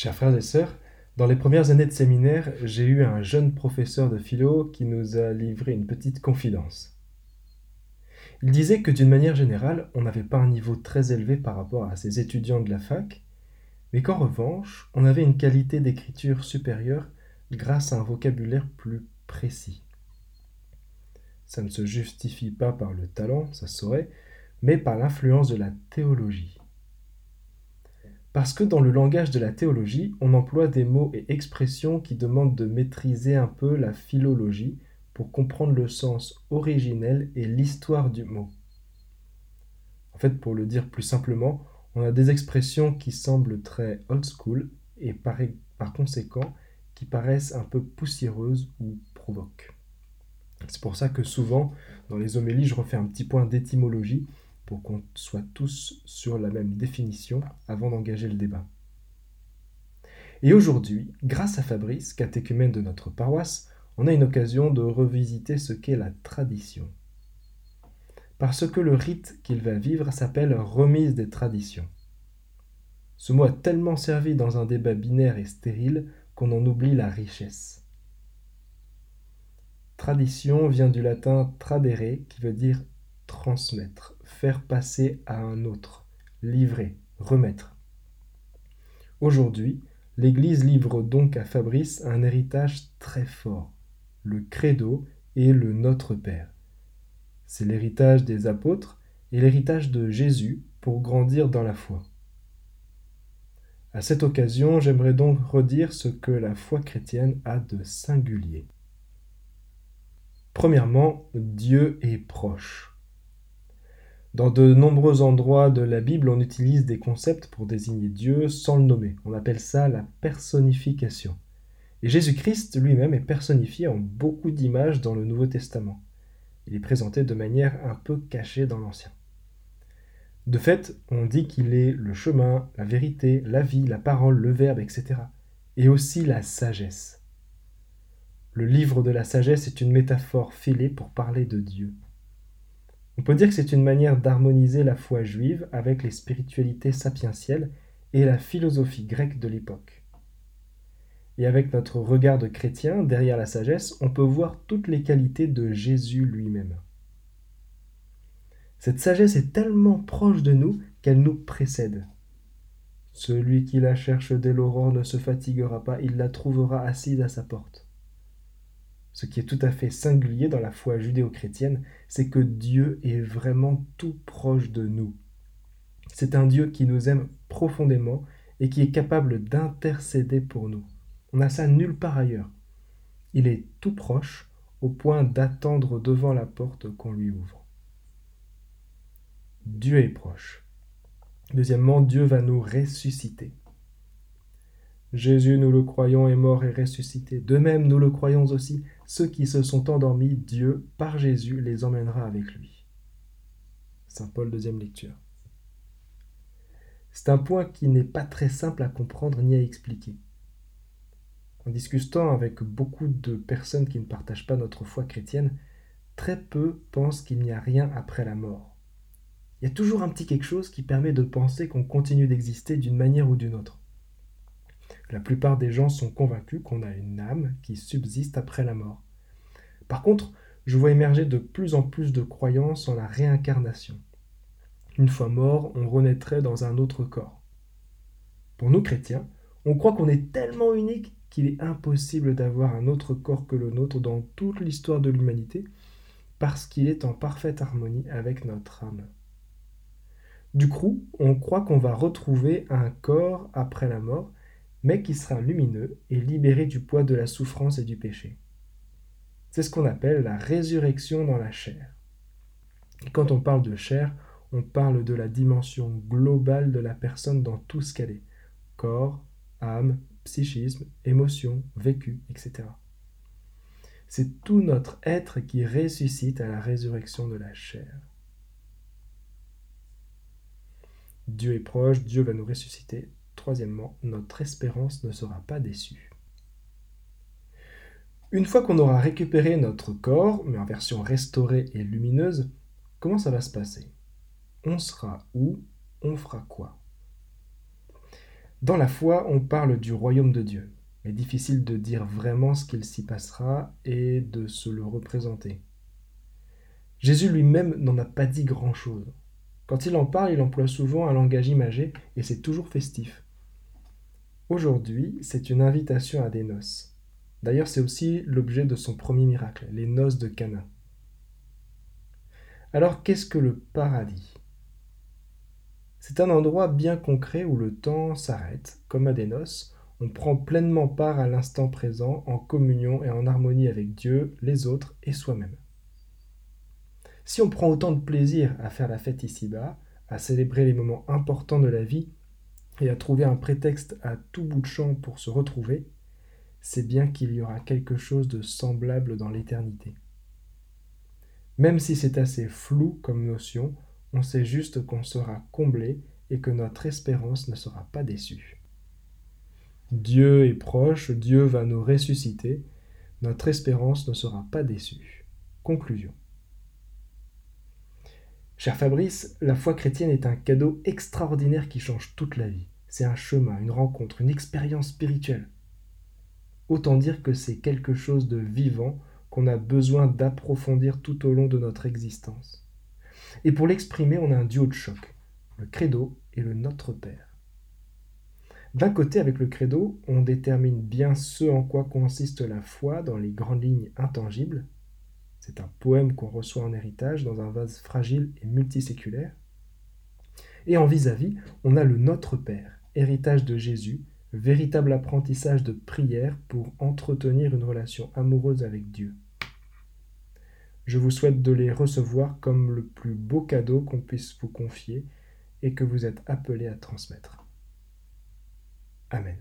Chers frères et sœurs, dans les premières années de séminaire, j'ai eu un jeune professeur de philo qui nous a livré une petite confidence. Il disait que d'une manière générale, on n'avait pas un niveau très élevé par rapport à ses étudiants de la fac, mais qu'en revanche, on avait une qualité d'écriture supérieure grâce à un vocabulaire plus précis. Ça ne se justifie pas par le talent, ça se saurait, mais par l'influence de la théologie. Parce que dans le langage de la théologie, on emploie des mots et expressions qui demandent de maîtriser un peu la philologie pour comprendre le sens originel et l'histoire du mot. En fait, pour le dire plus simplement, on a des expressions qui semblent très old school et par, conséquent qui paraissent un peu poussiéreuses ou provoquent. C'est pour ça que souvent, dans les homélies, je refais un petit point d'étymologie pour qu'on soit tous sur la même définition avant d'engager le débat. Et aujourd'hui, grâce à Fabrice, catéchumène de notre paroisse, on a une occasion de revisiter ce qu'est la tradition. Parce que le rite qu'il va vivre s'appelle remise des traditions. Ce mot a tellement servi dans un débat binaire et stérile qu'on en oublie la richesse. Tradition vient du latin tradere qui veut dire transmettre, faire passer à un autre, livrer, remettre. Aujourd'hui, l'Église livre donc à Fabrice un héritage très fort, le credo et le Notre Père. C'est l'héritage des apôtres et l'héritage de Jésus pour grandir dans la foi. À cette occasion, j'aimerais donc redire ce que la foi chrétienne a de singulier. Premièrement, Dieu est proche. Dans de nombreux endroits de la Bible, on utilise des concepts pour désigner Dieu sans le nommer. On appelle ça la personnification. Et Jésus-Christ lui-même est personnifié en beaucoup d'images dans le Nouveau Testament. Il est présenté de manière un peu cachée dans l'Ancien. De fait, on dit qu'il est le chemin, la vérité, la vie, la parole, le verbe, etc. Et aussi la sagesse. Le livre de la sagesse est une métaphore filée pour parler de Dieu. On peut dire que c'est une manière d'harmoniser la foi juive avec les spiritualités sapientielles et la philosophie grecque de l'époque. Et avec notre regard de chrétien derrière la sagesse, on peut voir toutes les qualités de Jésus lui-même. Cette sagesse est tellement proche de nous qu'elle nous précède. Celui qui la cherche dès l'aurore ne se fatiguera pas, il la trouvera assise à sa porte. Ce qui est tout à fait singulier dans la foi judéo-chrétienne, c'est que Dieu est vraiment tout proche de nous. C'est un Dieu qui nous aime profondément et qui est capable d'intercéder pour nous. On n'a ça nulle part ailleurs. Il est tout proche au point d'attendre devant la porte qu'on lui ouvre. Dieu est proche. Deuxièmement, Dieu va nous ressusciter. Jésus, nous le croyons, est mort et ressuscité. De même, nous le croyons aussi, ceux qui se sont endormis, Dieu, par Jésus, les emmènera avec lui. Saint Paul, deuxième lecture. C'est un point qui n'est pas très simple à comprendre ni à expliquer. En discutant avec beaucoup de personnes qui ne partagent pas notre foi chrétienne, très peu pensent qu'il n'y a rien après la mort. Il y a toujours un petit quelque chose qui permet de penser qu'on continue d'exister d'une manière ou d'une autre. La plupart des gens sont convaincus qu'on a une âme qui subsiste après la mort. Par contre, je vois émerger de plus en plus de croyances en la réincarnation. Une fois mort, on renaîtrait dans un autre corps. Pour nous chrétiens, on croit qu'on est tellement unique qu'il est impossible d'avoir un autre corps que le nôtre dans toute l'histoire de l'humanité, parce qu'il est en parfaite harmonie avec notre âme. Du coup, on croit qu'on va retrouver un corps après la mort, mais qui sera lumineux et libéré du poids de la souffrance et du péché. C'est ce qu'on appelle la résurrection dans la chair. Et quand on parle de chair, on parle de la dimension globale de la personne dans tout ce qu'elle est. Corps, âme, psychisme, émotion, vécu, etc. C'est tout notre être qui ressuscite à la résurrection de la chair. Dieu est proche, Dieu va nous ressusciter. Troisièmement, notre espérance ne sera pas déçue. Une fois qu'on aura récupéré notre corps, mais en version restaurée et lumineuse, comment ça va se passer? On sera où? On fera quoi? Dans la foi, on parle du royaume de Dieu, mais difficile de dire vraiment ce qu'il s'y passera et de se le représenter. Jésus lui-même n'en a pas dit grand-chose. Quand il en parle, il emploie souvent un langage imagé et c'est toujours festif. Aujourd'hui, c'est une invitation à des noces. D'ailleurs, c'est aussi l'objet de son premier miracle, les noces de Cana. Alors, qu'est-ce que le paradis? C'est un endroit bien concret où le temps s'arrête, comme à des noces, on prend pleinement part à l'instant présent en communion et en harmonie avec Dieu, les autres et soi-même. Si on prend autant de plaisir à faire la fête ici-bas, à célébrer les moments importants de la vie et à trouver un prétexte à tout bout de champ pour se retrouver, c'est bien qu'il y aura quelque chose de semblable dans l'éternité. Même si c'est assez flou comme notion, on sait juste qu'on sera comblé et que notre espérance ne sera pas déçue. Dieu est proche, Dieu va nous ressusciter, notre espérance ne sera pas déçue. Conclusion. Cher Fabrice, la foi chrétienne est un cadeau extraordinaire qui change toute la vie. C'est un chemin, une rencontre, une expérience spirituelle. Autant dire que c'est quelque chose de vivant qu'on a besoin d'approfondir tout au long de notre existence. Et pour l'exprimer, on a un duo de choc, le credo et le Notre Père. D'un côté, avec le credo, on détermine bien ce en quoi consiste la foi dans les grandes lignes intangibles. C'est un poème qu'on reçoit en héritage dans un vase fragile et multiséculaire. Et en vis-à-vis, -vis, on a le Notre Père, héritage de Jésus, véritable apprentissage de prière pour entretenir une relation amoureuse avec Dieu. Je vous souhaite de les recevoir comme le plus beau cadeau qu'on puisse vous confier et que vous êtes appelé à transmettre. Amen.